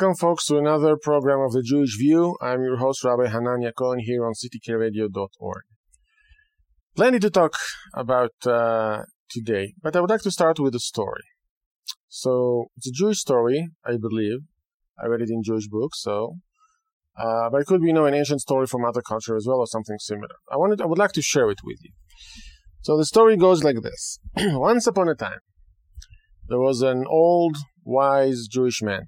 Welcome, folks, to another program of the Jewish View. I'm your host, Rabbi Hanania Cohen, here on ctkradio.org. Plenty to talk about uh, today, but I would like to start with a story. So, it's a Jewish story, I believe. I read it in Jewish books, so. Uh, but it could be, you know, an ancient story from other culture as well, or something similar. I wanted, I would like to share it with you. So the story goes like this: Once upon a time, there was an old, wise Jewish man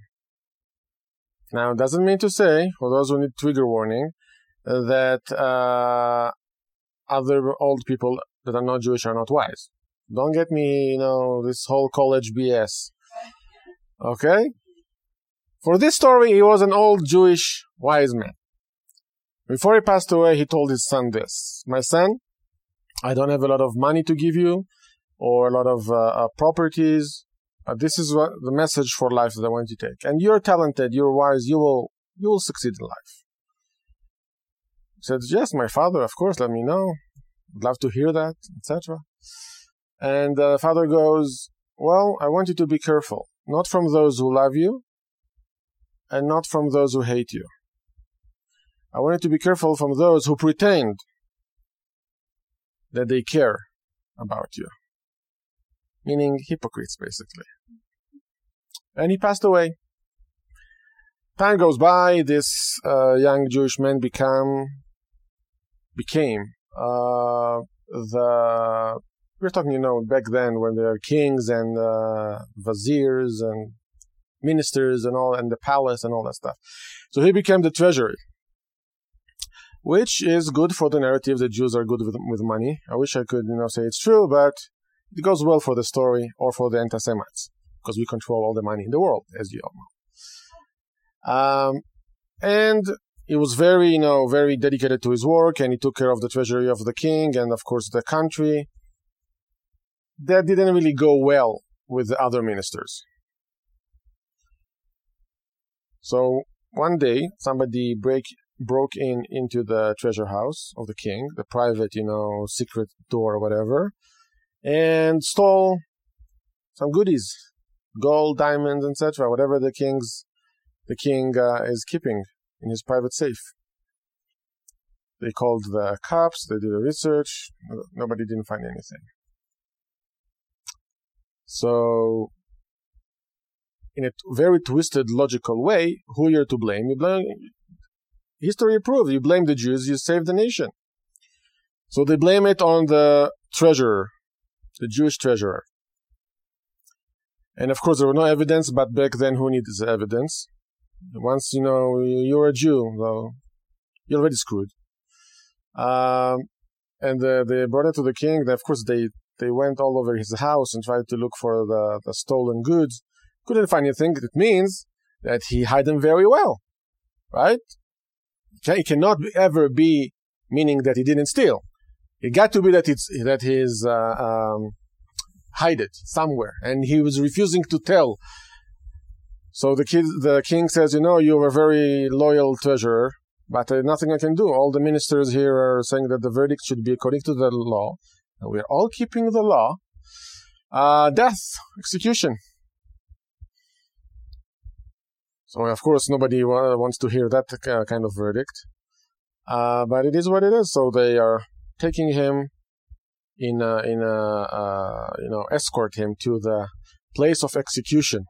now, it doesn't mean to say, for those who need trigger warning, that uh, other old people that are not Jewish are not wise. Don't get me, you know, this whole college BS. Okay? For this story, he was an old Jewish wise man. Before he passed away, he told his son this My son, I don't have a lot of money to give you or a lot of uh, uh, properties uh, this is what the message for life that I want you to take. And you're talented, you're wise, you will you will succeed in life. He said, Yes, my father, of course, let me know. I'd love to hear that, etc. And the uh, father goes, Well, I want you to be careful, not from those who love you, and not from those who hate you. I want you to be careful from those who pretend that they care about you meaning hypocrites, basically. And he passed away. Time goes by. This uh, young Jewish man become became uh, the. We're talking, you know, back then when there are kings and uh, viziers and ministers and all, and the palace and all that stuff. So he became the treasury, which is good for the narrative that Jews are good with, with money. I wish I could, you know, say it's true, but it goes well for the story or for the anti-Semites because we control all the money in the world, as you all know. Um, and he was very, you know, very dedicated to his work, and he took care of the treasury of the king and, of course, the country. That didn't really go well with the other ministers. So one day, somebody break broke in into the treasure house of the king, the private, you know, secret door or whatever, and stole some goodies, gold, diamonds, etc., whatever the king's the king uh, is keeping in his private safe. They called the cops. They did the research. Nobody didn't find anything. So, in a very twisted, logical way, who you're to blame? You blame. History proves you blame the Jews. You save the nation. So they blame it on the treasurer the Jewish treasurer. And of course, there were no evidence, but back then, who needs evidence? Once you know you're a Jew, well, you're already screwed. Um, and uh, they brought it to the king. And Of course, they they went all over his house and tried to look for the, the stolen goods. Couldn't find anything. It means that he hid them very well, right? It cannot ever be meaning that he didn't steal. It got to be that it's that he's uh, um, hide it somewhere, and he was refusing to tell. So the kid, the king says, "You know, you are a very loyal treasurer, but uh, nothing I can do. All the ministers here are saying that the verdict should be according to the law, and we are all keeping the law. Uh, death, execution." So of course nobody wants to hear that uh, kind of verdict, uh, but it is what it is. So they are taking him in a, in a uh, you know escort him to the place of execution.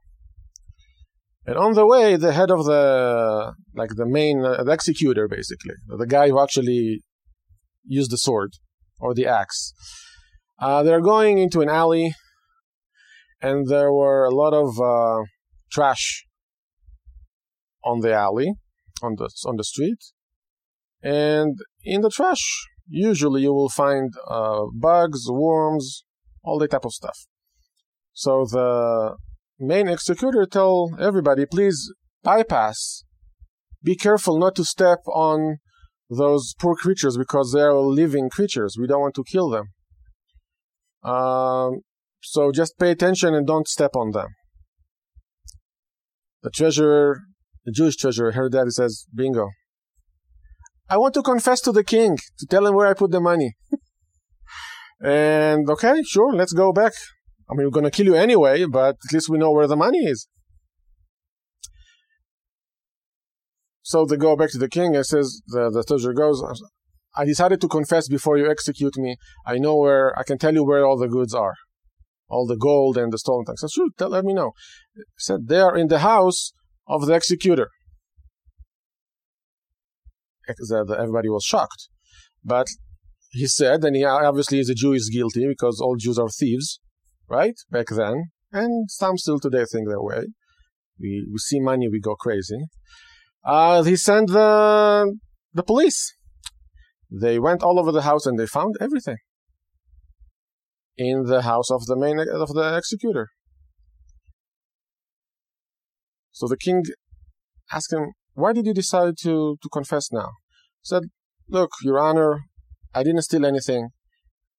And on the way, the head of the like the main uh, the executor, basically the guy who actually used the sword or the axe, uh, they're going into an alley, and there were a lot of uh, trash on the alley, on the on the street, and in the trash usually you will find uh, bugs, worms, all that type of stuff. So the main executor tell everybody, please bypass. Be careful not to step on those poor creatures because they are living creatures. We don't want to kill them. Um, so just pay attention and don't step on them. The treasurer, the Jewish treasurer, heard that. He says, "Bingo, I want to confess to the king to tell him where I put the money. and okay, sure, let's go back. I mean, we're going to kill you anyway, but at least we know where the money is. So they go back to the king and says, the, the treasurer goes, I decided to confess before you execute me. I know where, I can tell you where all the goods are. All the gold and the stolen things. I said, sure, tell, let me know. He said, they are in the house of the executor. Everybody was shocked. But he said, and he obviously is a Jew is guilty because all Jews are thieves, right? Back then. And some still today think that way. We, we see money, we go crazy. Uh, he sent the, the police. They went all over the house and they found everything in the house of the main of the executor. So the king asked him, "Why did you decide to to confess now?" He said, "Look, Your Honor, I didn't steal anything.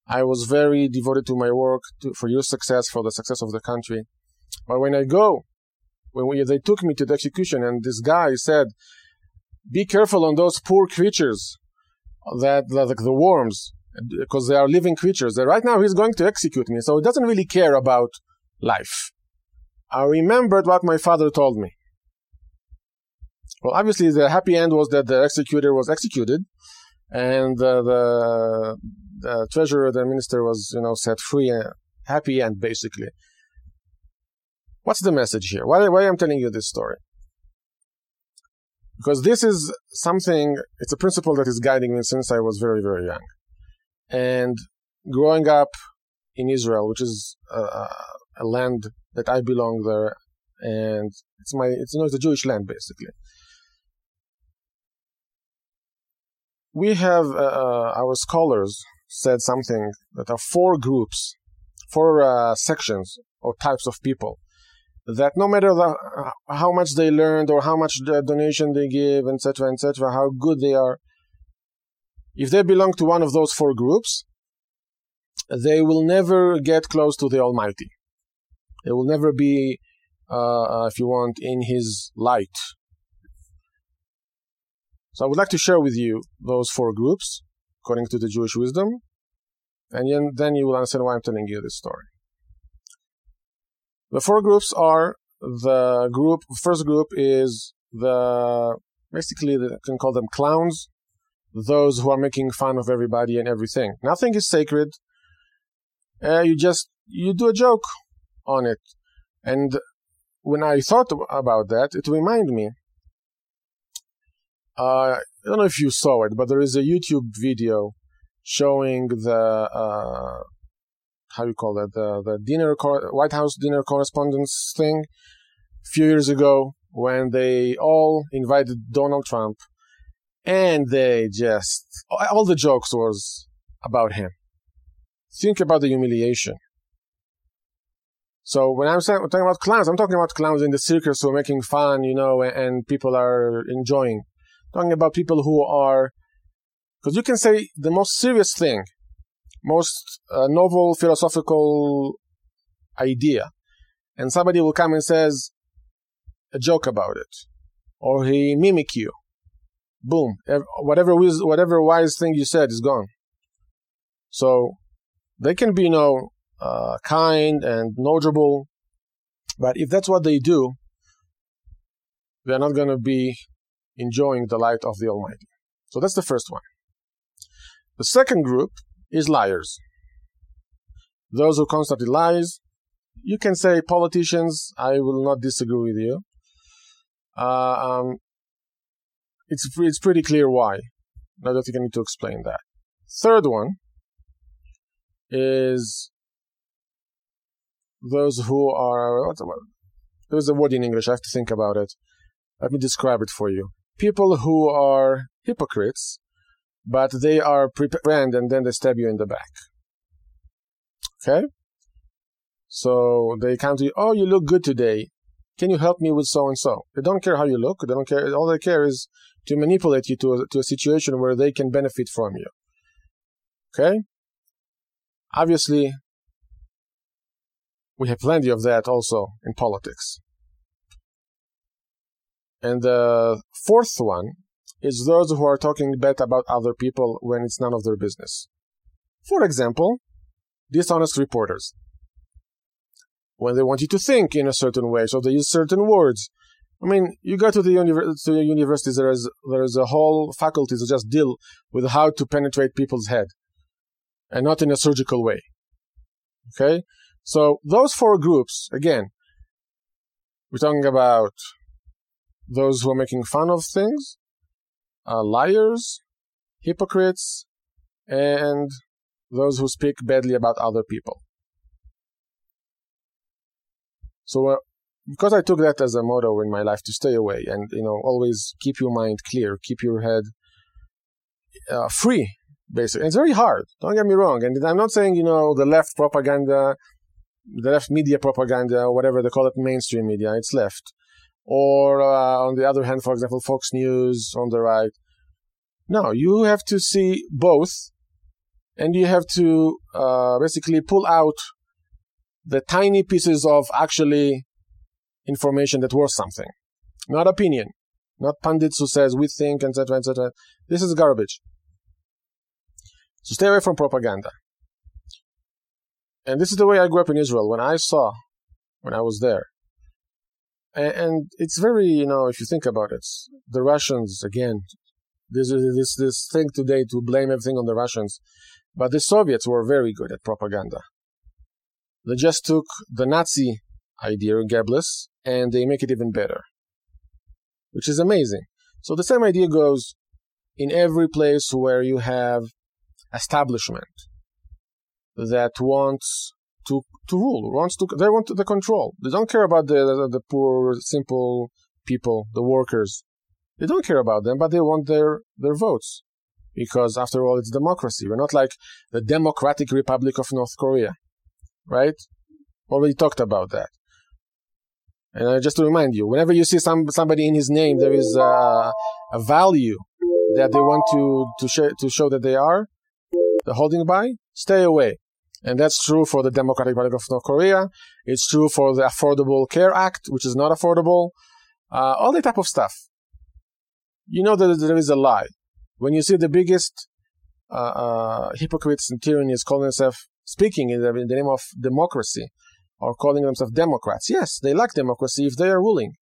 I was very devoted to my work to, for your success, for the success of the country. But when I go, when we, they took me to the execution, and this guy said, "Be careful on those poor creatures, that like the worms, because they are living creatures. That right now he's going to execute me, so he doesn't really care about life." I remembered what my father told me. Well, obviously, the happy end was that the executor was executed, and uh, the, the treasurer, the minister, was you know set free. Uh, happy end, basically. What's the message here? Why, why I'm I telling you this story? Because this is something, it's a principle that is guiding me since I was very, very young. And growing up in Israel, which is a, a land that I belong there, and it's my, it's, you know, it's a Jewish land basically. We have, uh, uh our scholars said something that are four groups, four uh, sections or types of people that no matter the, how much they learned or how much donation they give, etc., etc., how good they are, if they belong to one of those four groups, they will never get close to the Almighty. They will never be, uh, uh if you want, in His light. So I would like to share with you those four groups according to the Jewish wisdom, and then you will understand why I'm telling you this story. The four groups are the group. First group is the basically the, can call them clowns, those who are making fun of everybody and everything. Nothing is sacred. Uh, you just you do a joke on it, and when I thought about that, it reminded me. Uh, I don't know if you saw it, but there is a YouTube video showing the uh, how you call that the the dinner White House dinner correspondence thing a few years ago when they all invited Donald Trump and they just all the jokes was about him. Think about the humiliation. So when I'm talking about clowns, I'm talking about clowns in the circus who are making fun, you know, and people are enjoying. Talking about people who are, because you can say the most serious thing most uh, novel philosophical idea, and somebody will come and says a joke about it, or he mimic you. Boom! Whatever wise, whatever wise thing you said is gone. So they can be you know uh, kind and knowledgeable, but if that's what they do, they're not going to be enjoying the light of the Almighty. So that's the first one. The second group is liars. Those who constantly lies, you can say politicians. I will not disagree with you. Uh, um, it's it's pretty clear why. I don't think I need to explain that. Third one is those who are There's a word in English. I have to think about it. Let me describe it for you. People who are hypocrites but they are prepared and then they stab you in the back. Okay? So they come to you, oh, you look good today. Can you help me with so and so? They don't care how you look. They don't care. All they care is to manipulate you to a, to a situation where they can benefit from you. Okay? Obviously, we have plenty of that also in politics. And the fourth one is those who are talking bad about other people when it's none of their business. For example, dishonest reporters. When they want you to think in a certain way, so they use certain words, I mean, you go to the univer- to universities, there is there is a whole faculty to just deal with how to penetrate people's head, and not in a surgical way. Okay, so those four groups again, we're talking about those who are making fun of things, uh, liars, hypocrites, and those who speak badly about other people. So, uh, because I took that as a motto in my life to stay away and, you know, always keep your mind clear, keep your head uh, free, basically. And it's very hard. Don't get me wrong. And I'm not saying, you know, the left propaganda, the left media propaganda, whatever they call it, mainstream media, it's left. Or uh, on the other hand, for example, Fox News on the right. No, you have to see both and you have to uh, basically pull out the tiny pieces of actually information that worth something, not opinion, not pundits who says we think, etc., etc. This is garbage. So stay away from propaganda. And this is the way I grew up in Israel. When I saw, when I was there, and, it's very, you know, if you think about it, the Russians again. This this this thing today to blame everything on the Russians, but the Soviets were very good at propaganda. They just took the Nazi idea, Goebbels, and they make it even better, which is amazing. So the same idea goes in every place where you have establishment that wants to to rule, wants to they want the control. They don't care about the the poor, simple people, the workers. They don't care about them, but they want their their votes because after all, it's democracy. We're not like the Democratic Republic of North Korea right? Already talked about that. And uh, just to remind you, whenever you see some somebody in his name, there is a, a value that they want to to, show to show that they are the holding by. Stay away. And that's true for the Democratic Republic of North Korea. It's true for the Affordable Care Act, which is not affordable. Uh, all that type of stuff. You know that there is a lie. When you see the biggest uh, uh, hypocrites and tyrannies calling themselves speaking in the, in the name of democracy or calling themselves Democrats. Yes, they like democracy if they are willing.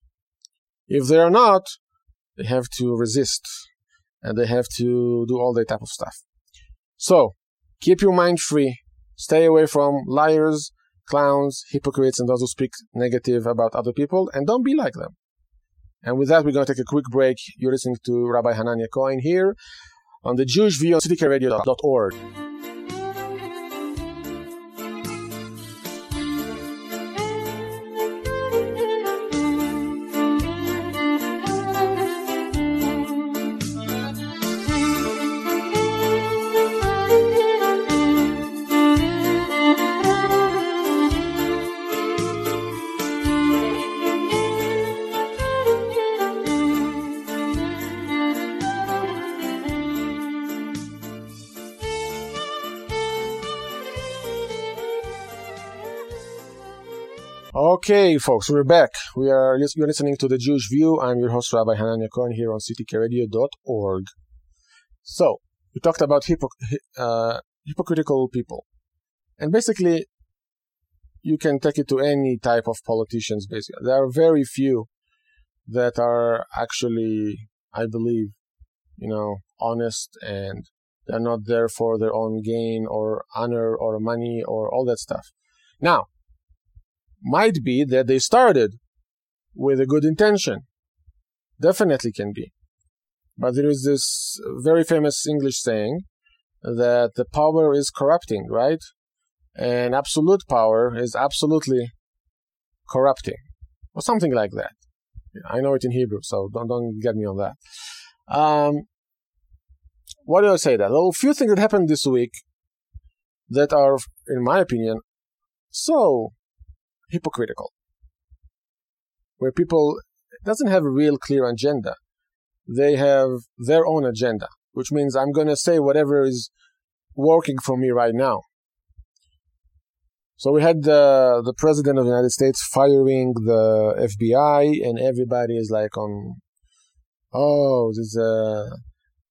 If they are not, they have to resist and they have to do all that type of stuff. So, keep your mind free. Stay away from liars, clowns, hypocrites, and those who speak negative about other people, and don't be like them. And with that, we're going to take a quick break. You're listening to Rabbi Hanania Cohen here on the Jewish View on ctkradio.org. Okay, folks, we're back. We are you're listening to the Jewish View. I'm your host, Rabbi Hanania Cohen, here on ctkradio.org. So, we talked about uh, hypocritical people, and basically, you can take it to any type of politicians. Basically, there are very few that are actually, I believe, you know, honest and they're not there for their own gain or honor or money or all that stuff. Now, might be that they started with a good intention. Definitely can be. But there is this very famous English saying that the power is corrupting, right? And absolute power is absolutely corrupting, or something like that. I know it in Hebrew, so don't don't get me on that. Um, why do I say that? Well, a few things that happened this week that are, in my opinion, so hypocritical, where people doesn't have a real clear agenda. They have their own agenda, which means I'm going to say whatever is working for me right now. So we had the the president of the United States firing the FBI, and everybody is like on, oh, there's a uh,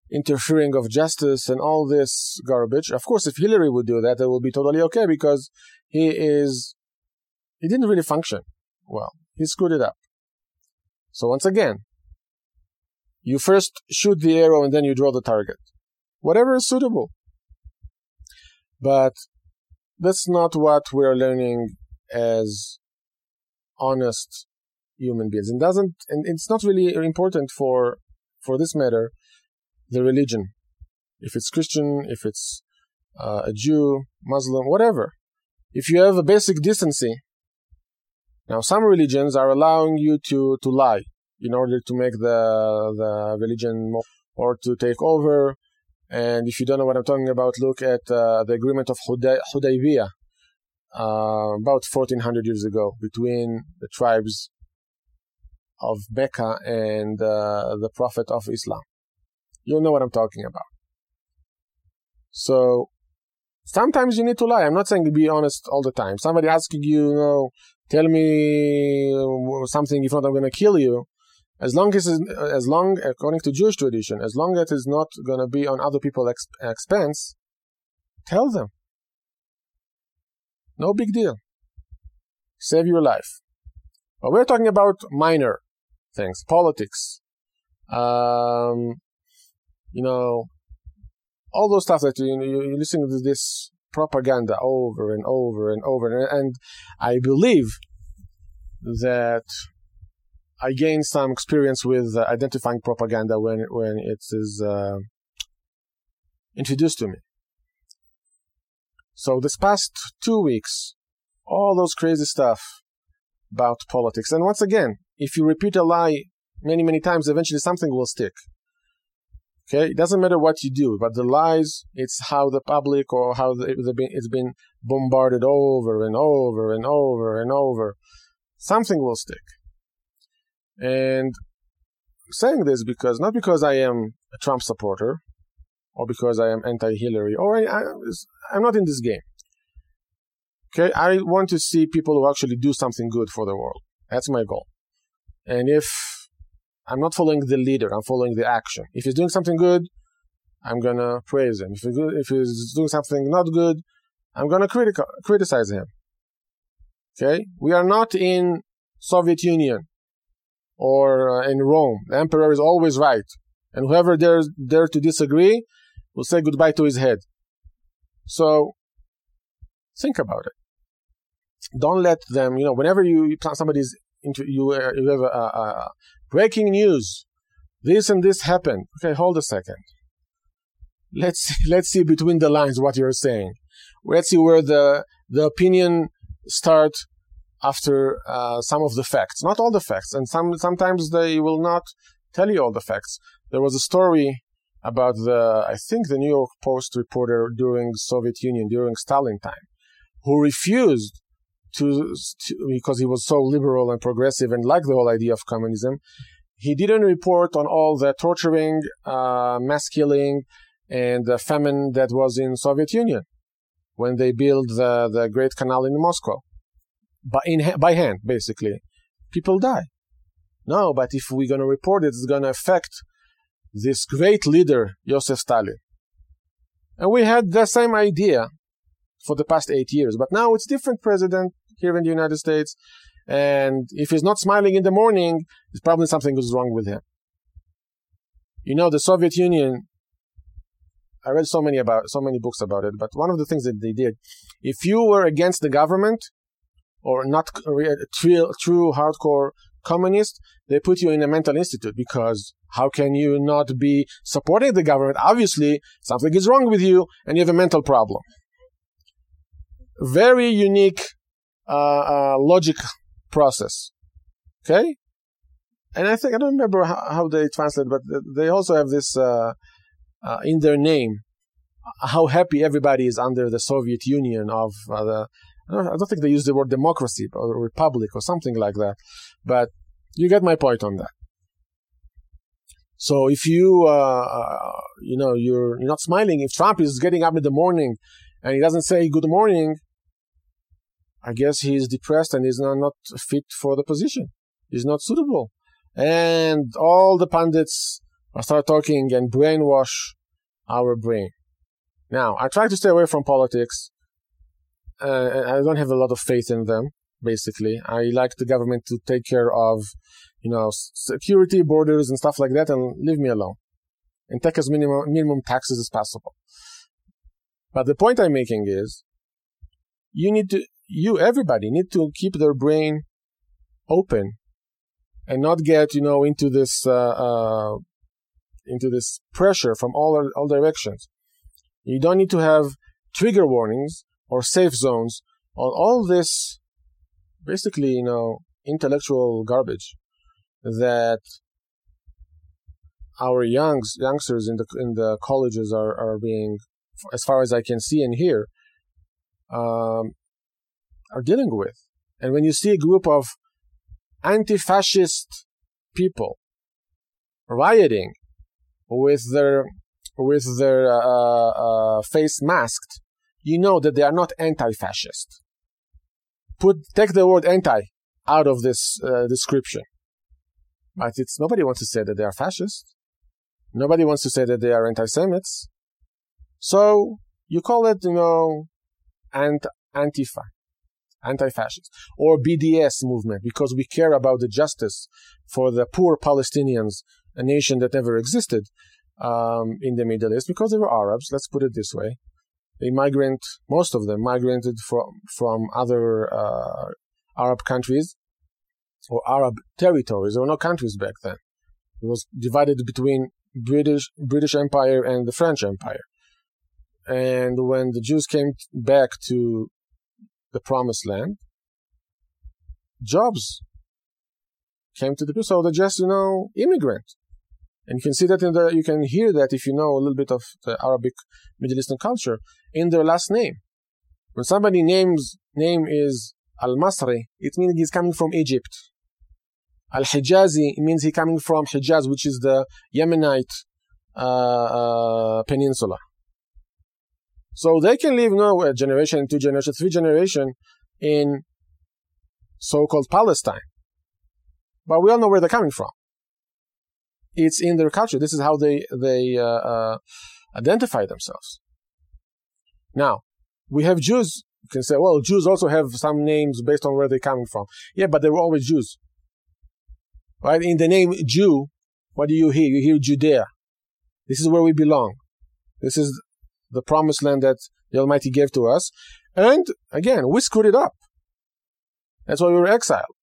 interfering of justice and all this garbage. Of course, if Hillary would do that, it would be totally okay because he is he didn't really function well. He screwed it up. So once again, you first shoot the arrow and then you draw the target. Whatever is suitable. But that's not what we're learning as honest human beings. It doesn't, and it's not really important for, for this matter, the religion. If it's Christian, if it's uh, a Jew, Muslim, whatever. If you have a basic decency, now some religions are allowing you to, to lie in order to make the, the religion more, or to take over. And if you don't know what I'm talking about, look at uh, the agreement of Hudaybiyah uh, about 1400 years ago between the tribes of Mecca and uh, the Prophet of Islam. You'll know what I'm talking about. So sometimes you need to lie. I'm not saying to be honest all the time. Somebody asking you, you know, tell me something. If not, I'm going to kill you. As long as, as long, according to Jewish tradition, as long as it's not going to be on other people's expense, tell them. No big deal. Save your life. But we're talking about minor things, politics, um, you know, all those stuff that you, you, you're listening to this propaganda over and over and over. And I believe that I gained some experience with uh, identifying propaganda when, when it is uh, introduced to me. So this past two weeks, all those crazy stuff about politics. And once again, if you repeat a lie many, many times, eventually something will stick. Okay, it doesn't matter what you do, but the lies, it's how the public or how the, it's been bombarded over and over and over and over. Something will stick. And I'm saying this because, not because I am a Trump supporter or because I am anti-Hillary or I, I'm not in this game. Okay, I want to see people who actually do something good for the world. That's my goal. And if I'm not following the leader, I'm following the action. If he's doing something good, I'm gonna praise him. If, he's doing something not good, I'm gonna criti- criticize him. Okay, we are not in Soviet Union or uh, in Rome. The emperor is always right, and whoever dares dare to disagree will say goodbye to his head. So think about it. Don't let them. You know, whenever you plant somebody's into you, uh, you have a, a, breaking news. This and this happened. Okay, hold a second. Let's let's see between the lines what you're saying. Let's see where the the opinion start after uh, some of the facts, not all the facts, and some sometimes they will not tell you all the facts. There was a story about the I think the New York Post reporter during Soviet Union during Stalin time, who refused to, to, because he was so liberal and progressive and liked the whole idea of communism. He didn't report on all the torturing, uh, mass killing, and the famine that was in Soviet Union when they built the, the Great Canal in Moscow, by, in, by hand, basically. People die. No, but if we're going to report it, it's going to affect this great leader, Joseph Stalin. And we had the same idea for the past eight years, but now it's different president, here in the United States. And if he's not smiling in the morning, it's probably something is wrong with him. You know, the Soviet Union, I read so many about so many books about it, but one of the things that they did, if you were against the government or not true, true hardcore communist, they put you in a mental institute because how can you not be supporting the government? Obviously, something is wrong with you and you have a mental problem. Very unique uh, uh, logic process. Okay? And I think, I don't remember how, how they translate, but they also have this uh, uh, in their name, how happy everybody is under the Soviet Union of uh, the, I don't, I don't think they use the word democracy or republic or something like that, but you get my point on that. So if you, uh, uh, you know, you're, you're not smiling, if Trump is getting up in the morning and he doesn't say good morning, I guess he's depressed and he's not, not fit for the position. He's not suitable. And all the pundits start talking and brainwash our brain. Now, I try to stay away from politics. Uh, I don't have a lot of faith in them. basically. I like the government to take care of, you know, security, borders, and stuff like that, and leave me alone, and take as minimum minimum taxes as possible. But the point I'm making is, you need to, you everybody need to keep their brain open, and not get, you know, into this, uh, uh, into this pressure from all all directions. You don't need to have trigger warnings or safe zones on all this basically, you know, intellectual garbage that our youngs youngsters in the in the colleges are are being, as far as I can see and hear, um, are dealing with. And when you see a group of anti-fascist people rioting with their with their uh, uh, face masked, you know that they are not anti-fascist put take the word anti out of this uh, description. But it's nobody wants to say that they are fascist. Nobody wants to say that they are anti-Semites. So you call it, you know, ant antifa, anti-fascist, or BDS movement because we care about the justice for the poor Palestinians, a nation that never existed um, in the Middle East because they were Arabs. Let's put it this way they migrant, most of them migrated from, from other uh, Arab countries or Arab territories. There were no countries back then. It was divided between British British Empire and the French Empire. And when the Jews came back to the Promised Land, jobs came to the people. So they're just, you know, immigrant. And you can see that in the, you can hear that if you know a little bit of the Arabic Middle Eastern culture in their last name. When somebody names name is Al Masri, it means he's coming from Egypt. Al Hijazi means he's coming from Hijaz, which is the Yemenite uh, uh, peninsula. So they can live now a generation, two generation, three generation in so-called Palestine. But we all know where they're coming from it's in their culture. This is how they they uh, uh, identify themselves. Now we have Jews. You can say, well, Jews also have some names based on where they're coming from. Yeah, but they were always Jews, right? In the name Jew, what do you hear? You hear Judea. This is where we belong. This is the promised land that the Almighty gave to us. And again, we screwed it up. That's why we were exiled.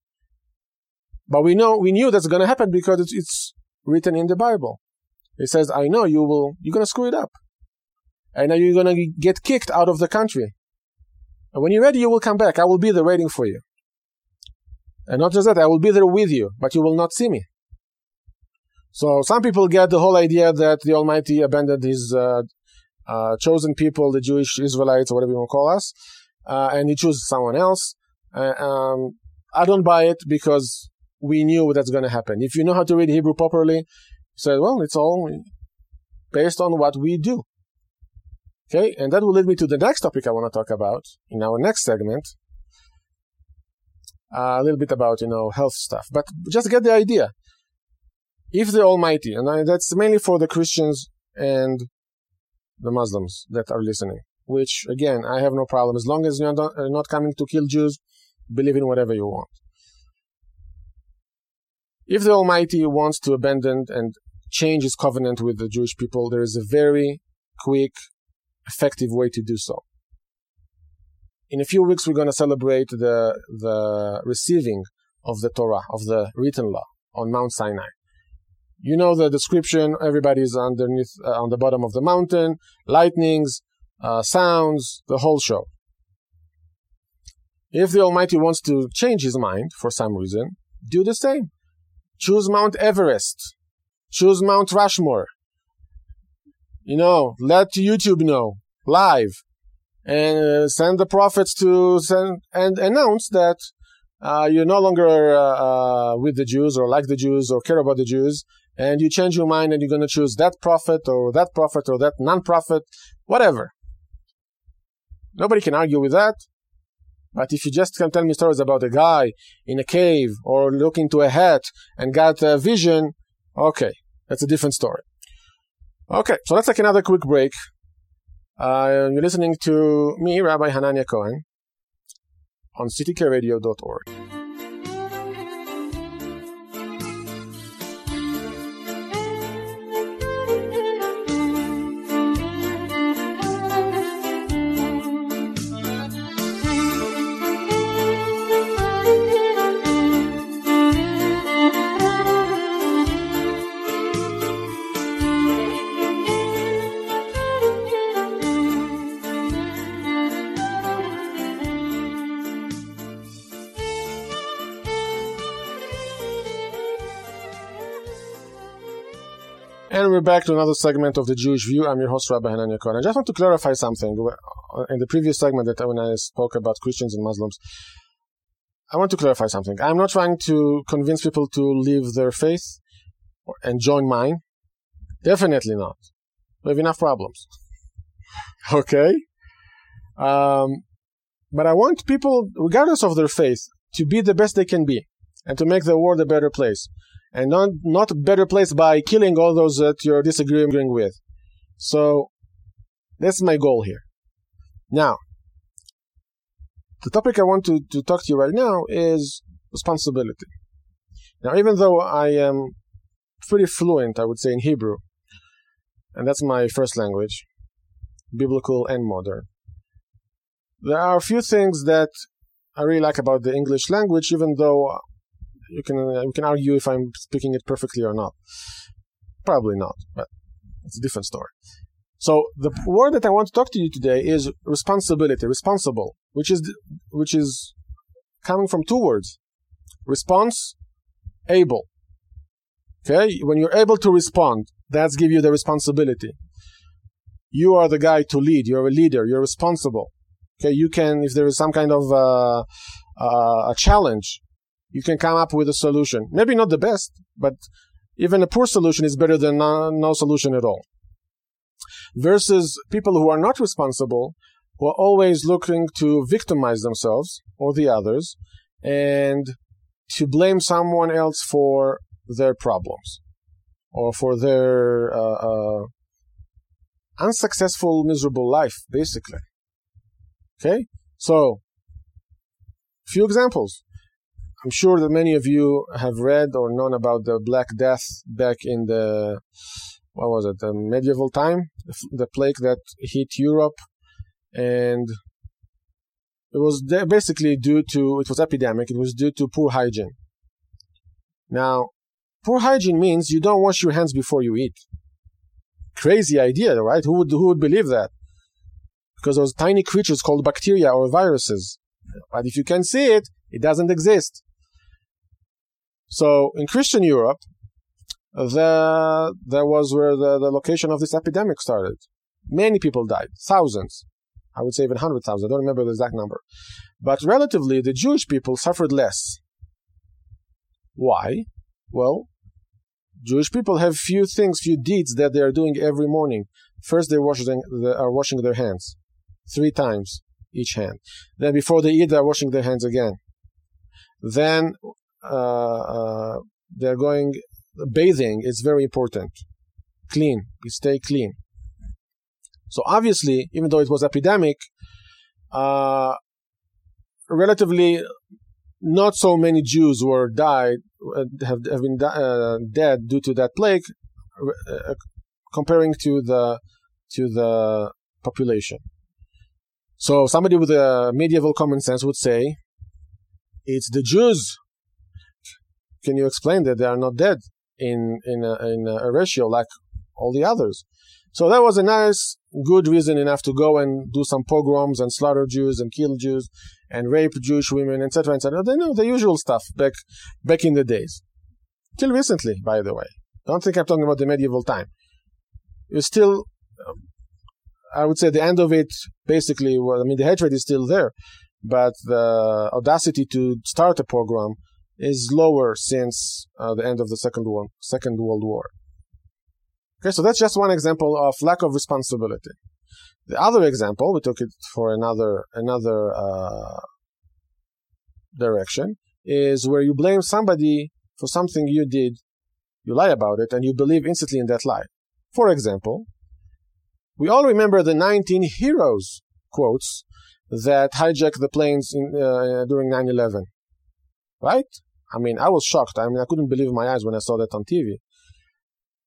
But we know we knew that's going to happen because it's, it's written in the Bible. It says, I know you will, you're going to screw it up. I know you're going to get kicked out of the country. And when you're ready, you will come back. I will be there waiting for you. And not just that, I will be there with you, but you will not see me. So some people get the whole idea that the Almighty abandoned his uh, uh, chosen people, the Jewish Israelites, or whatever you want to call us, uh, and he chose someone else. Uh, um, I don't buy it because we knew that's going to happen. If you know how to read Hebrew properly, you say, well, it's all based on what we do. Okay, and that will lead me to the next topic I want to talk about in our next segment. Uh, a little bit about, you know, health stuff, but just get the idea. If the Almighty, and I, that's mainly for the Christians and the Muslims that are listening, which again, I have no problem. As long as you're not, not coming to kill Jews, believe in whatever you want. If the Almighty wants to abandon and change his covenant with the Jewish people, there is a very quick, effective way to do so. In a few weeks, we're going to celebrate the, the receiving of the Torah, of the written law on Mount Sinai. You know the description. Everybody's underneath, uh, on the bottom of the mountain, lightnings, uh, sounds, the whole show. If the Almighty wants to change his mind for some reason, do the same. Choose Mount Everest. Choose Mount Rushmore. You know, let YouTube know live and uh, send the prophets to send and announce that uh, you're no longer uh, uh, with the Jews or like the Jews or care about the Jews, and you change your mind and you're going to choose that prophet or that prophet or that non-prophet, whatever. Nobody can argue with that. But if you just can tell me stories about a guy in a cave or looking into a hat and got a vision, okay, that's a different story. Okay, so let's take another quick break. Uh, you're listening to me, Rabbi Hanania Cohen, on ctkradio.org. And we're back to another segment of the Jewish View. I'm your host, Rabbi Hanania Cohen. I just want to clarify something. In the previous segment that when I spoke about Christians and Muslims, I want to clarify something. I'm not trying to convince people to leave their faith and join mine. Definitely not. We have enough problems. okay? Um, but I want people, regardless of their faith, to be the best they can be and to make the world a better place and not not better place by killing all those that you're disagreeing with. So that's my goal here. Now, the topic I want to, to talk to you right now is responsibility. Now, even though I am pretty fluent, I would say, in Hebrew, and that's my first language, biblical and modern, there are a few things that I really like about the English language, even though you can uh, you can argue if I'm speaking it perfectly or not. Probably not, but it's a different story. So the word that I want to talk to you today is responsibility, responsible, which is which is coming from two words: response, able. Okay, when you're able to respond, that's give you the responsibility. You are the guy to lead. You're a leader. You're responsible. Okay, you can if there is some kind of uh, uh, a challenge, you can come up with a solution. Maybe not the best, but even a poor solution is better than no, no solution at all. Versus people who are not responsible, who are always looking to victimize themselves or the others and to blame someone else for their problems or for their uh, uh, unsuccessful, miserable life, basically. Okay? So, few examples. I'm sure that many of you have read or known about the Black Death back in the what was it, the medieval time, the plague that hit Europe, and it was basically due to it was epidemic. It was due to poor hygiene. Now, poor hygiene means you don't wash your hands before you eat. Crazy idea, right? Who would who would believe that? Because those tiny creatures called bacteria or viruses. But if you can see it, it doesn't exist. So in Christian Europe, the, that was where the, the location of this epidemic started. Many people died, thousands. I would say even 100,000. I don't remember the exact number. But relatively, the Jewish people suffered less. Why? Well, Jewish people have few things, few deeds that they are doing every morning. First, they wash they are washing their hands three times each hand. Then, before they eat, they are washing their hands again. Then, uh, uh, they're going bathing is very important. Clean, we stay clean. So obviously, even though it was epidemic, uh, relatively not so many Jews were died have, have been uh, dead due to that plague, uh, comparing to the to the population. So somebody with a medieval common sense would say, it's the Jews can you explain that they are not dead in in a, in a ratio like all the others? So that was a nice, good reason enough to go and do some pogroms and slaughter Jews and kill Jews and rape Jewish women, etc., etc. They know the usual stuff back back in the days, till recently, by the way. Don't think I'm talking about the medieval time. It's still, um, I would say, the end of it. Basically, well, I mean, the hatred is still there, but the audacity to start a pogrom is lower since uh, the end of the second one, Second World War. Okay, so that's just one example of lack of responsibility. The other example, we took it for another another uh, direction, is where you blame somebody for something you did, you lie about it, and you believe instantly in that lie. For example, we all remember the 19 heroes quotes that hijacked the planes in, uh, during 9/11, right? I mean, I was shocked. I mean, I couldn't believe my eyes when I saw that on TV.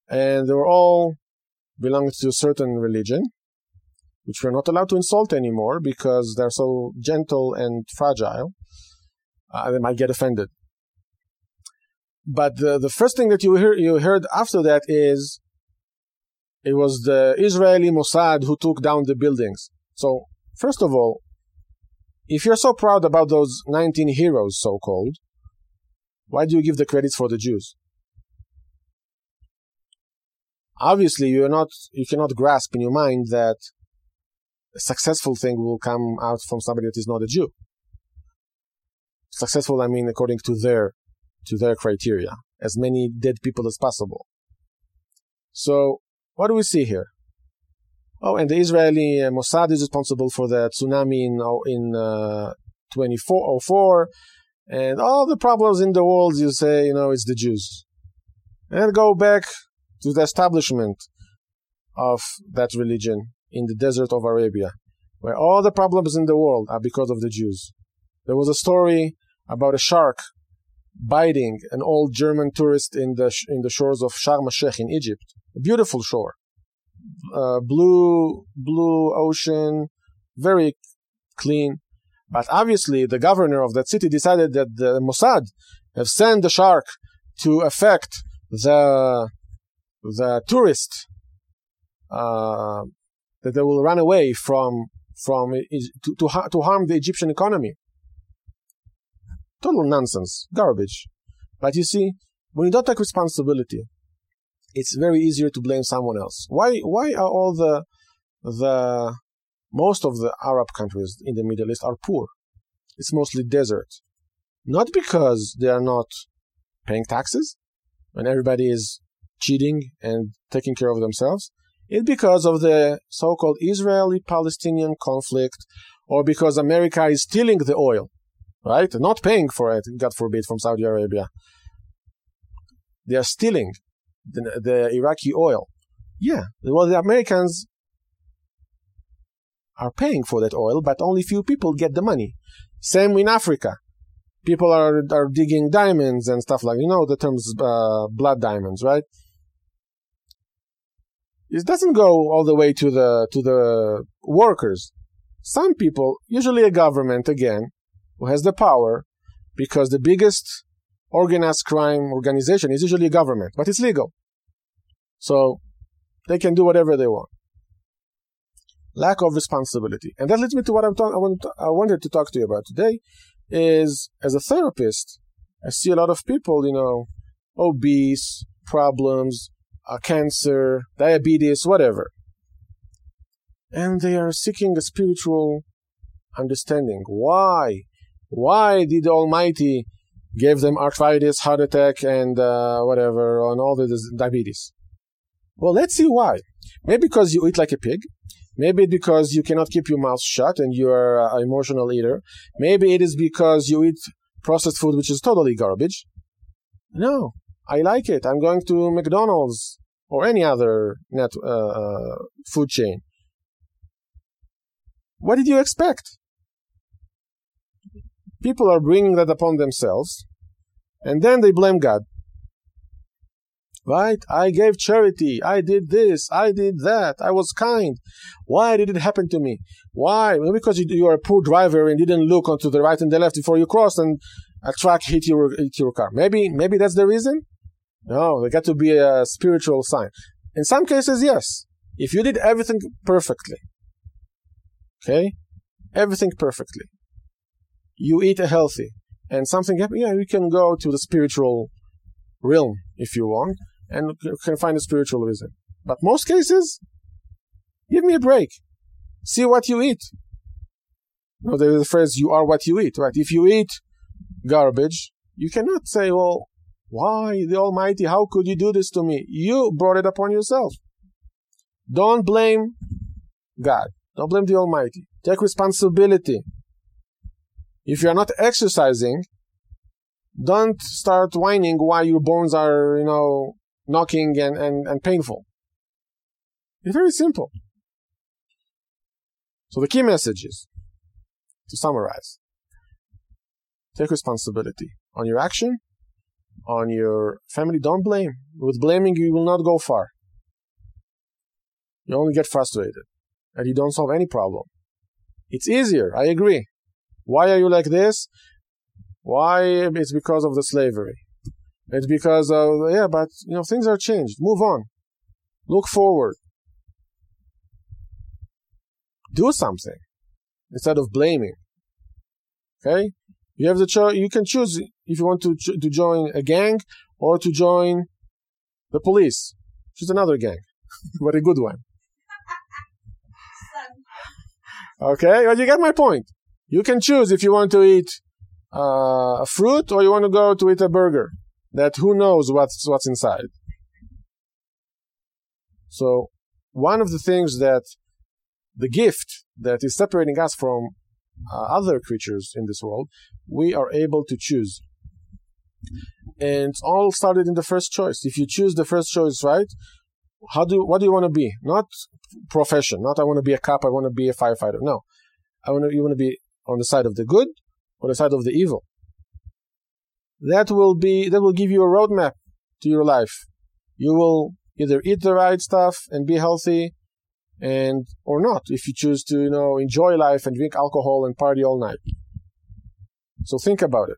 And they were all belonging to a certain religion, which we're not allowed to insult anymore because they're so gentle and fragile. Uh, they might get offended. But the, the first thing that you hear, you heard after that is it was the Israeli Mossad who took down the buildings. So, first of all, if you're so proud about those 19 heroes, so called, why do you give the credits for the Jews? Obviously, you're not, you cannot grasp in your mind that a successful thing will come out from somebody that is not a Jew. Successful, I mean, according to their, to their criteria, as many dead people as possible. So, what do we see here? Oh, and the Israeli uh, Mossad is responsible for the tsunami in oh, in uh, 2404, and all the problems in the world. You say, you know, it's the Jews, and go back to the establishment of that religion in the desert of Arabia, where all the problems in the world are because of the Jews. There was a story about a shark biting an old German tourist in the in the shores of Sharm el-Sheikh in Egypt. A beautiful shore, uh, blue blue ocean, very clean. But obviously, the governor of that city decided that the Mossad have sent the shark to affect the the tourist uh, that they will run away from from to, to to harm the Egyptian economy. Total nonsense, garbage. But you see, when you don't take responsibility, it's very easier to blame someone else. Why why are all the the most of the Arab countries in the Middle East are poor? It's mostly desert. Not because they are not paying taxes and everybody is cheating and taking care of themselves. It's because of the so-called Israeli-Palestinian conflict or because America is stealing the oil, right? Not paying for it, God forbid, from Saudi Arabia. They are stealing the, the Iraqi oil. Yeah, well, the Americans are paying for that oil, but only few people get the money. Same in Africa. People are are digging diamonds and stuff like you know the terms uh, blood diamonds, right? It doesn't go all the way to the to the workers. Some people, usually a government again, who has the power, because the biggest organized crime organization is usually a government, but it's legal. So they can do whatever they want. Lack of responsibility. And that leads me to what I'm I, want I wanted to talk to you about today is as a therapist, I see a lot of people, you know, obese, problems, uh, cancer, diabetes, whatever. And they are seeking a spiritual understanding. Why? Why did Almighty give them arthritis, heart attack, and uh, whatever, and all the diabetes? Well, let's see why. Maybe because you eat like a pig. Maybe because you cannot keep your mouth shut and you are an emotional eater. Maybe it is because you eat processed food, which is totally garbage. No, I like it. I'm going to McDonald's or any other net uh, uh, food chain. What did you expect? People are bringing that upon themselves, and then they blame God. Right? I gave charity. I did this. I did that. I was kind. Why did it happen to me? Why? Well, because you, you are a poor driver and you didn't look onto the right and the left before you crossed, and a truck hit your hit your car. Maybe maybe that's the reason. No, there got to be a spiritual sign. In some cases, yes. If you did everything perfectly, okay, everything perfectly, you eat a healthy, and something happens, yeah, you can go to the spiritual realm if you want, and you can find a spiritual reason. But most cases, give me a break. See what you eat. No, there is the phrase, you are what you eat, right? If you eat garbage, you cannot say, well, why, the Almighty, how could you do this to me? You brought it upon yourself. Don't blame God. Don't blame the Almighty. Take responsibility. If you're not exercising, don't start whining why your bones are, you know, knocking and, and, and painful. It's very simple. So the key message is to summarize, take responsibility on your action, on your family. Don't blame. With blaming, you will not go far. You only get frustrated and you don't solve any problem. It's easier, I agree. Why are you like this? Why? It's because of the slavery. It's because of, yeah, but, you know, things are changed. Move on. Look forward. Do something instead of blaming. Okay? You have the choice, you can choose if you want to, ch- to join a gang or to join the police, which is another gang, but a good one. Okay, well, you get my point. You can choose if you want to eat uh, a fruit or you want to go to eat a burger. That who knows what's what's inside. So, one of the things that the gift that is separating us from uh, other creatures in this world, we are able to choose. And it's all started in the first choice. If you choose the first choice right, how do what do you want to be? Not profession. Not I want to be a cop. I want to be a firefighter. No, I want to. You want to be on the side of the good or the side of the evil. That will be. That will give you a roadmap to your life. You will either eat the right stuff and be healthy, and or not. If you choose to, you know, enjoy life and drink alcohol and party all night. So think about it,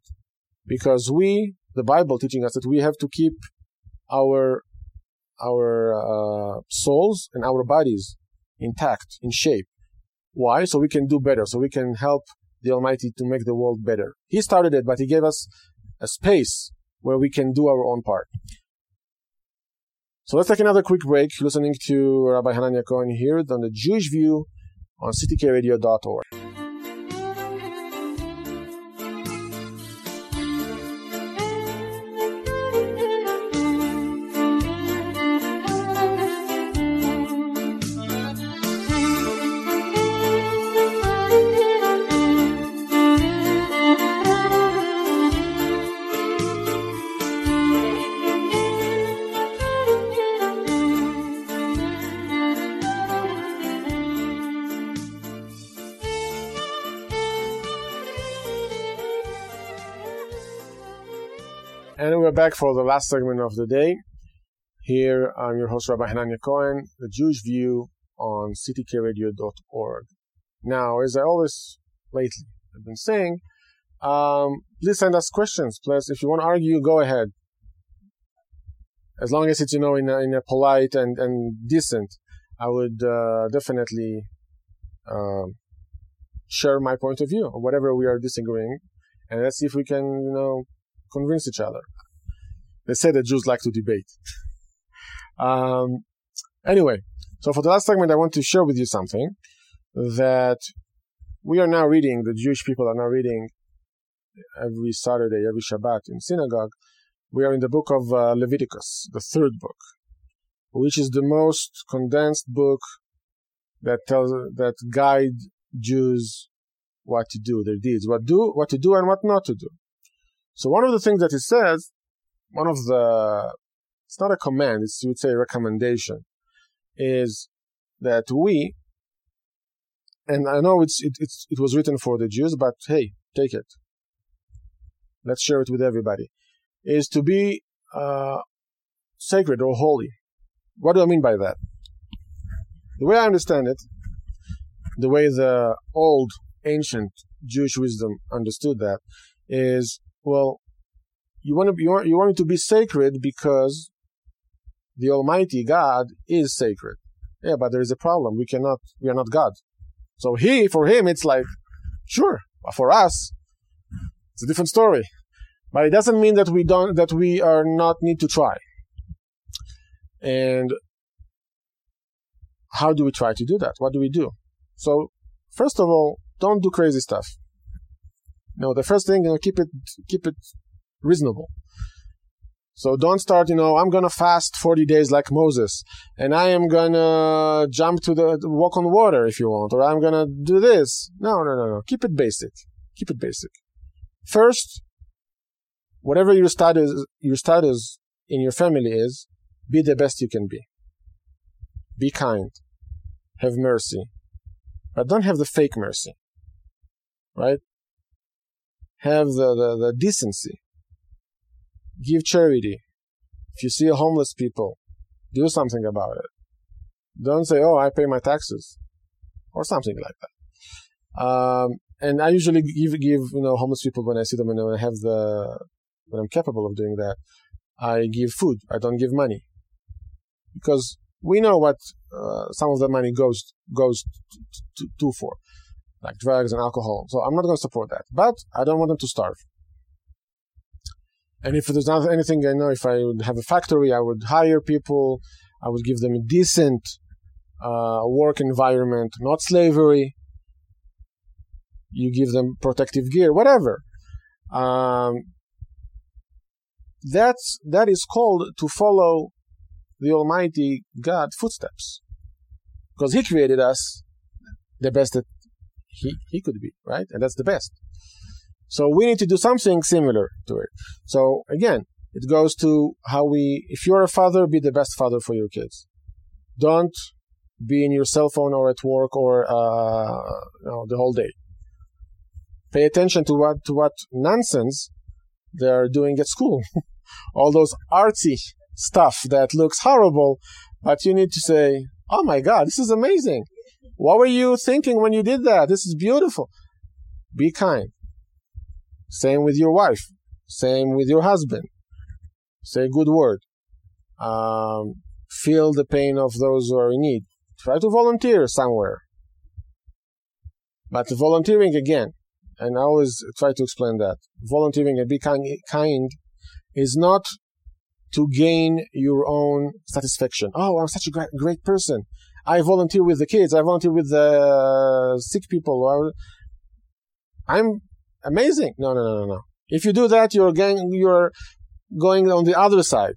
because we, the Bible, teaching us that we have to keep our our uh, souls and our bodies intact, in shape. Why? So we can do better, so we can help the Almighty to make the world better. He started it, but He gave us a space where we can do our own part. So let's take another quick break, listening to Rabbi Hanania Cohen here on the Jewish View on ctkradio.org. back for the last segment of the day. Here, I'm your host, Rabbi Hanania Cohen, the Jewish View on ctkradio.org. Now, as I always lately have been saying, um, please send us questions. Please, if you want to argue, go ahead. As long as it's, you know, in a, in a polite and, and decent, I would uh, definitely um, share my point of view on whatever we are disagreeing. And let's see if we can, you know, convince each other. They say that Jews like to debate. um, anyway, so for the last segment, I want to share with you something that we are now reading, the Jewish people are now reading every Saturday, every Shabbat in synagogue. We are in the book of uh, Leviticus, the third book, which is the most condensed book that tells that guide Jews what to do, their deeds, what do, what to do, and what not to do. So one of the things that it says, one of the, it's not a command, it's, you would say a recommendation, is that we, and I know it's, it, it's, it was written for the Jews, but hey, take it. Let's share it with everybody. Is to be uh, sacred or holy. What do I mean by that? The way I understand it, the way the old, ancient Jewish wisdom understood that, is well, you want to you want, you want it to be sacred because the Almighty God is sacred. Yeah, but there is a problem. We cannot. We are not God. So he, for him, it's like, sure. But for us, it's a different story. But it doesn't mean that we don't that we are not need to try. And how do we try to do that? What do we do? So first of all, don't do crazy stuff. No, the first thing, you know, keep it keep it reasonable. So don't start, you know, I'm gonna fast 40 days like Moses, and I am gonna jump to the walk on water if you want, or I'm gonna do this. No, no, no, no. Keep it basic. Keep it basic. First, whatever your status your status in your family is, be the best you can be. Be kind. Have mercy. But don't have the fake mercy. right? Have the, the, the decency. Give charity. If you see homeless people, do something about it. Don't say, oh, I pay my taxes or something like that. Um, and I usually give, give, you know, homeless people when I see them and when I have the, when I'm capable of doing that, I give food. I don't give money because we know what uh, some of the money goes goes to, to, to, for, like drugs and alcohol. So I'm not going to support that. But I don't want them to starve. And if there's not anything I know, if I would have a factory, I would hire people. I would give them a decent uh, work environment, not slavery. You give them protective gear, whatever. Um, that's that is called to follow the Almighty God footsteps, because He created us the best that He He could be, right? And that's the best. So we need to do something similar to it. So again, it goes to how we. If you're a father, be the best father for your kids. Don't be in your cell phone or at work or uh, you know, the whole day. Pay attention to what to what nonsense they're doing at school. All those artsy stuff that looks horrible, but you need to say, "Oh my God, this is amazing! What were you thinking when you did that? This is beautiful." Be kind. Same with your wife. Same with your husband. Say a good word. Um, feel the pain of those who are in need. Try to volunteer somewhere. But volunteering again, and I always try to explain that volunteering and be kind, is not to gain your own satisfaction. Oh, I'm such a great, great person. I volunteer with the kids. I volunteer with the sick people. I'm amazing. No, no, no, no, no. If you do that, you're going, you're going on the other side,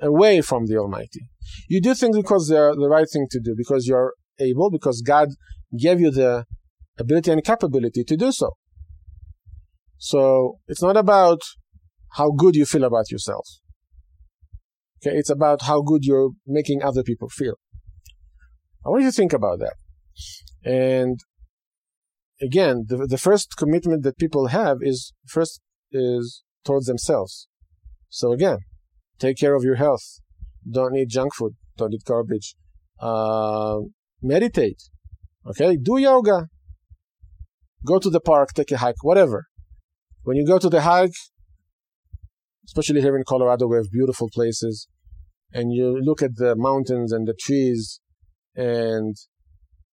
away from the Almighty. You do things because they're the right thing to do, because you're able, because God gave you the ability and capability to do so. So it's not about how good you feel about yourself. Okay, it's about how good you're making other people feel. I want you to think about that. And again, the, the first commitment that people have is first is towards themselves. So again, take care of your health. Don't eat junk food. Don't eat garbage. Uh, meditate. Okay, do yoga. Go to the park, take a hike, whatever. When you go to the hike, especially here in Colorado, we have beautiful places, and you look at the mountains and the trees and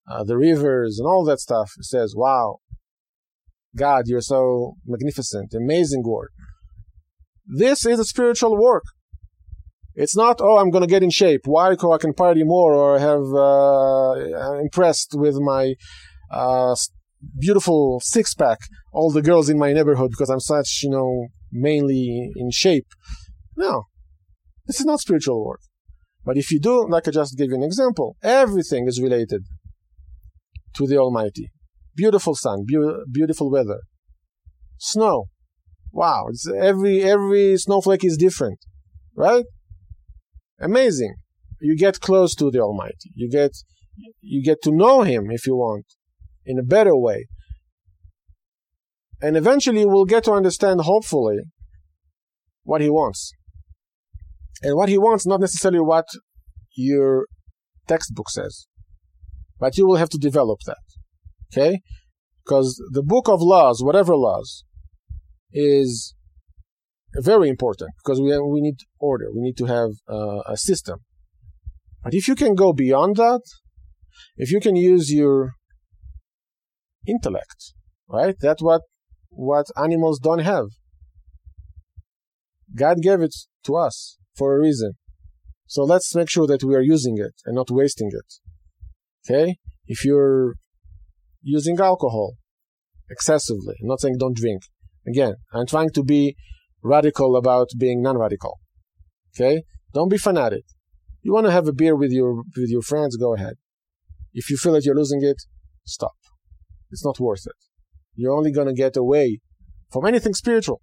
uh, the rivers and all that stuff. Says, "Wow, God, you're so magnificent, amazing work." This is a spiritual work. It's not, oh, I'm going to get in shape. Why? Because I can party more or I have uh, impressed with my uh, beautiful six pack all the girls in my neighborhood because I'm such, you know, mainly in shape. No, this is not spiritual work. But if you do, like I just gave you an example, everything is related to the Almighty. Beautiful sun, be- beautiful weather, snow. Wow, every every snowflake is different, right? Amazing. You get close to the Almighty. You get you get to know Him if you want, in a better way. And eventually we'll get to understand, hopefully, what He wants. And what He wants, not necessarily what your textbook says, but you will have to develop that. Okay? Because the book of laws, whatever laws, is very important because we, have, we need order. We need to have uh, a system. But if you can go beyond that, if you can use your intellect, right? That's what what animals don't have. God gave it to us for a reason. So let's make sure that we are using it and not wasting it. Okay? If you're using alcohol excessively, I'm not saying don't drink. Again, I'm trying to be radical about being non-radical. Okay? Don't be fanatic. You want to have a beer with your with your friends, go ahead. If you feel that you're losing it, stop. It's not worth it. You're only going to get away from anything spiritual.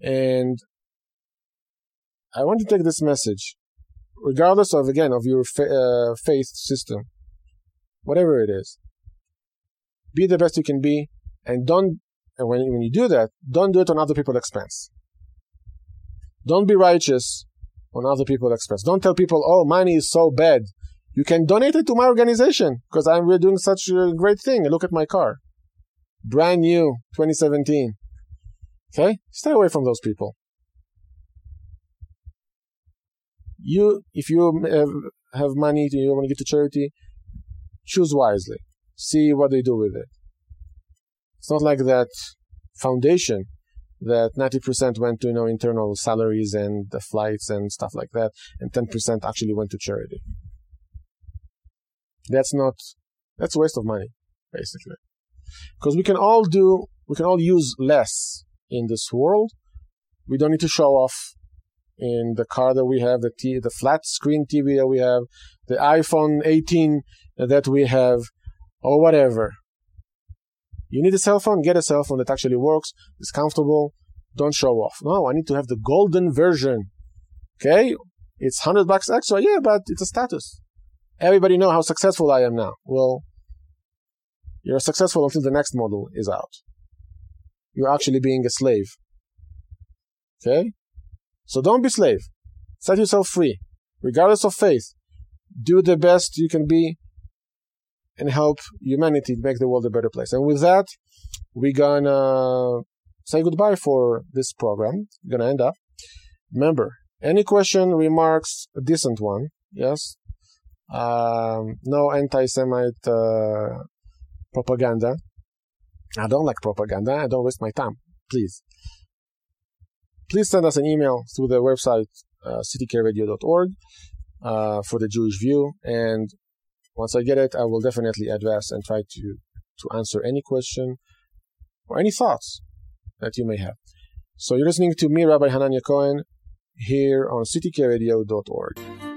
And I want to take this message, regardless of again of your fa- uh, faith system, whatever it is. Be the best you can be, and don't. And when when you do that, don't do it on other people's expense. Don't be righteous on other people's expense. Don't tell people, "Oh, money is so bad." You can donate it to my organization because I'm really doing such a great thing. Look at my car, brand new, 2017. Okay, stay away from those people. You, if you have, have money to, you want to give to charity, choose wisely. See what they do with it. It's not like that foundation that 90% went to you know internal salaries and the flights and stuff like that, and 10% actually went to charity. That's not that's a waste of money, basically. Because we can all do we can all use less in this world. We don't need to show off in the car that we have, the t- the flat screen TV that we have, the iPhone 18 that we have, or whatever. You need a cell phone, get a cell phone that actually works, is comfortable, don't show off. No, I need to have the golden version. Okay? It's 100 bucks extra, yeah, but it's a status. Everybody know how successful I am now. Well, you're successful until the next model is out. You're actually being a slave. Okay? So don't be slave. Set yourself free, regardless of faith. Do the best you can be and help humanity make the world a better place. And with that, we're gonna say goodbye for this program. We're gonna end up. Remember, any question, remarks, a decent one, yes. Um, no anti-Semite uh, propaganda. I don't like propaganda. I don't waste my time. Please please send us an email through the website uh, ctkradio.org uh, for the Jewish View. And once I get it, I will definitely address and try to, to answer any question or any thoughts that you may have. So you're listening to me, Rabbi Hanania Cohen, here on ctkradio.org.